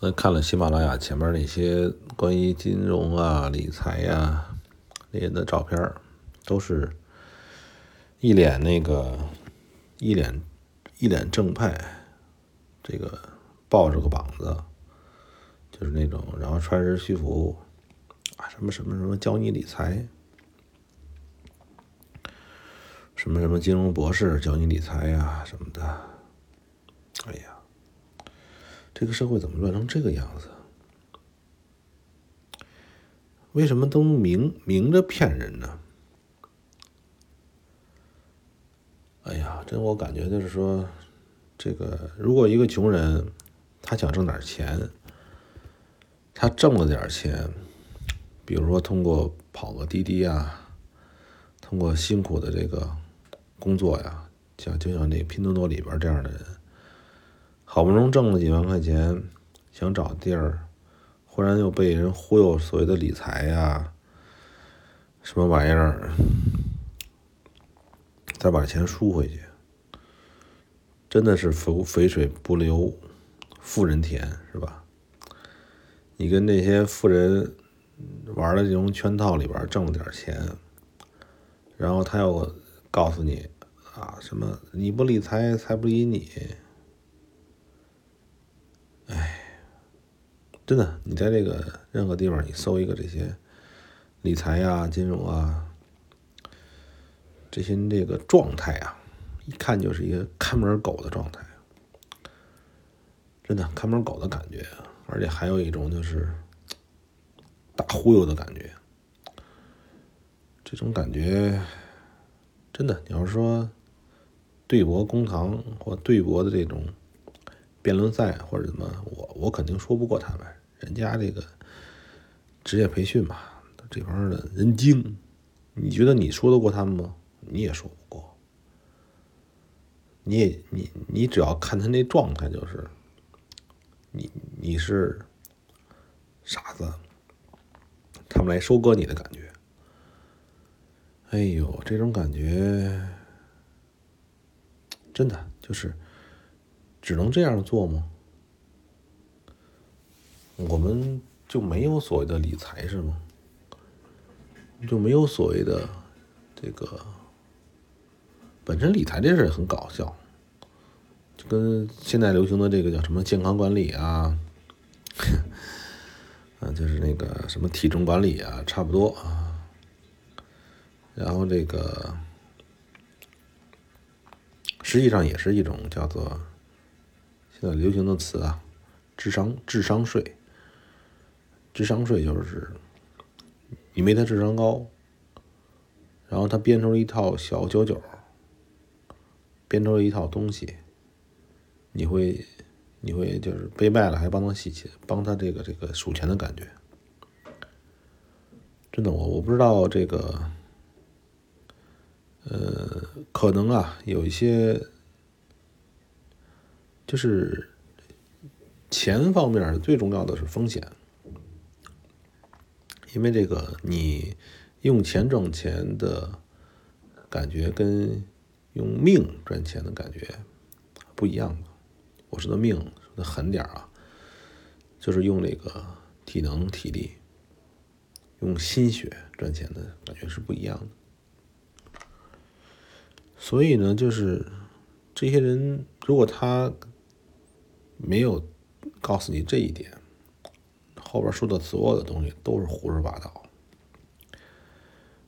那看了喜马拉雅前面那些关于金融啊、理财呀那些的照片，都是一脸那个一脸一脸正派，这个抱着个膀子，就是那种，然后穿着西服啊，什么什么什么教你理财，什么什么金融博士教你理财呀什么的，哎呀，这个社会怎么乱成这个样子？为什么都明明着骗人呢？哎呀，真我感觉就是说，这个如果一个穷人，他想挣点钱，他挣了点钱，比如说通过跑个滴滴啊，通过辛苦的这个工作呀，像就像那拼多多里边这样的人，好不容易挣了几万块钱，想找地儿。忽然又被人忽悠，所谓的理财呀，什么玩意儿，再把钱输回去，真的是肥肥水不流富人田，是吧？你跟那些富人玩的这种圈套里边挣了点钱，然后他又告诉你啊，什么你不理财，财不理你。真的，你在这个任何地方，你搜一个这些理财呀、金融啊这些这个状态啊，一看就是一个看门狗的状态，真的看门狗的感觉，而且还有一种就是大忽悠的感觉。这种感觉真的，你要说对簿公堂或对簿的这种辩论赛或者怎么，我我肯定说不过他们。人家这个职业培训嘛，这方面的人精，你觉得你说得过他们吗？你也说不过。你也你你只要看他那状态，就是你你是傻子，他们来收割你的感觉。哎呦，这种感觉真的就是只能这样做吗？我们就没有所谓的理财是吗？就没有所谓的这个本身理财这事很搞笑，就跟现在流行的这个叫什么健康管理啊，啊，就是那个什么体重管理啊，差不多啊。然后这个实际上也是一种叫做现在流行的词啊，智商智商税。智商税就是，你没他智商高，然后他编出了一套小九九，编出了一套东西，你会，你会就是被卖了还帮他洗钱，帮他这个这个数钱的感觉，真的我我不知道这个，呃，可能啊有一些，就是钱方面最重要的是风险。因为这个，你用钱挣钱的感觉跟用命赚钱的感觉不一样。我说的命说的狠点啊，就是用这个体能、体力、用心血赚钱的感觉是不一样的。所以呢，就是这些人，如果他没有告诉你这一点。后边说的所有的东西都是胡说八道。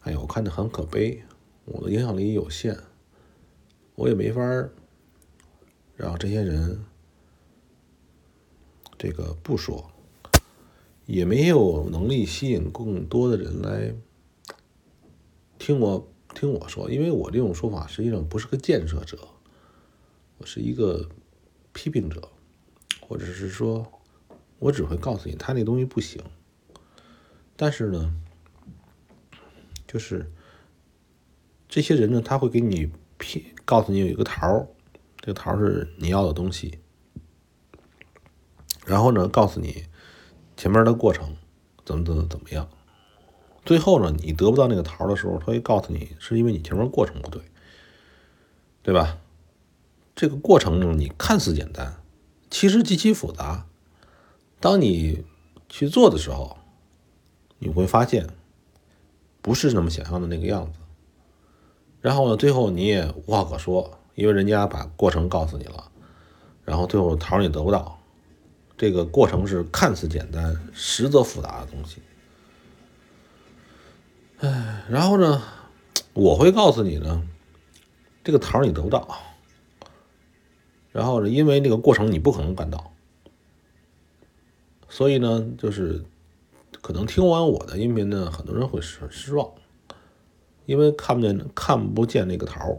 哎呀，我看着很可悲，我的影响力有限，我也没法让这些人这个不说，也没有能力吸引更多的人来听我听我说，因为我这种说法实际上不是个建设者，我是一个批评者，或者是说。我只会告诉你，他那东西不行。但是呢，就是这些人呢，他会给你骗，告诉你有一个桃儿这个桃儿是你要的东西。然后呢，告诉你前面的过程怎么怎么怎么样。最后呢，你得不到那个桃儿的时候，他会告诉你是因为你前面过程不对，对吧？这个过程呢，你看似简单，其实极其复杂。当你去做的时候，你会发现不是那么想象的那个样子。然后呢，最后你也无话可说，因为人家把过程告诉你了，然后最后桃你得不到。这个过程是看似简单，实则复杂的东西。哎，然后呢，我会告诉你呢，这个桃你得不到。然后呢，因为那个过程你不可能办到，所以呢，就是可能听完我的音频呢，很多人会失失望，因为看不见看不见那个桃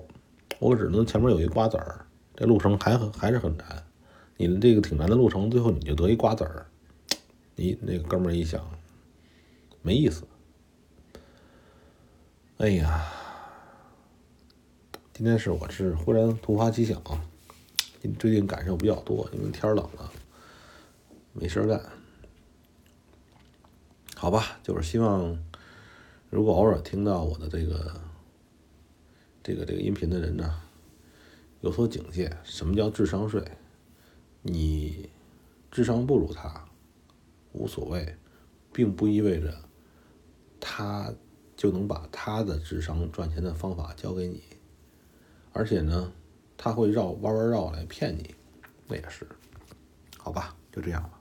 我只能前面有一瓜子儿，这路程还还是很难。你的这个挺难的路程，最后你就得一瓜子儿，你那个哥们儿一想，没意思。哎呀，今天是我是忽然突发奇想，最近感受比较多，因为天冷了，没事干。好吧，就是希望，如果偶尔听到我的这个这个这个音频的人呢，有所警戒，什么叫智商税？你智商不如他，无所谓，并不意味着他就能把他的智商赚钱的方法教给你，而且呢，他会绕弯弯绕来骗你，那也是，好吧，就这样吧。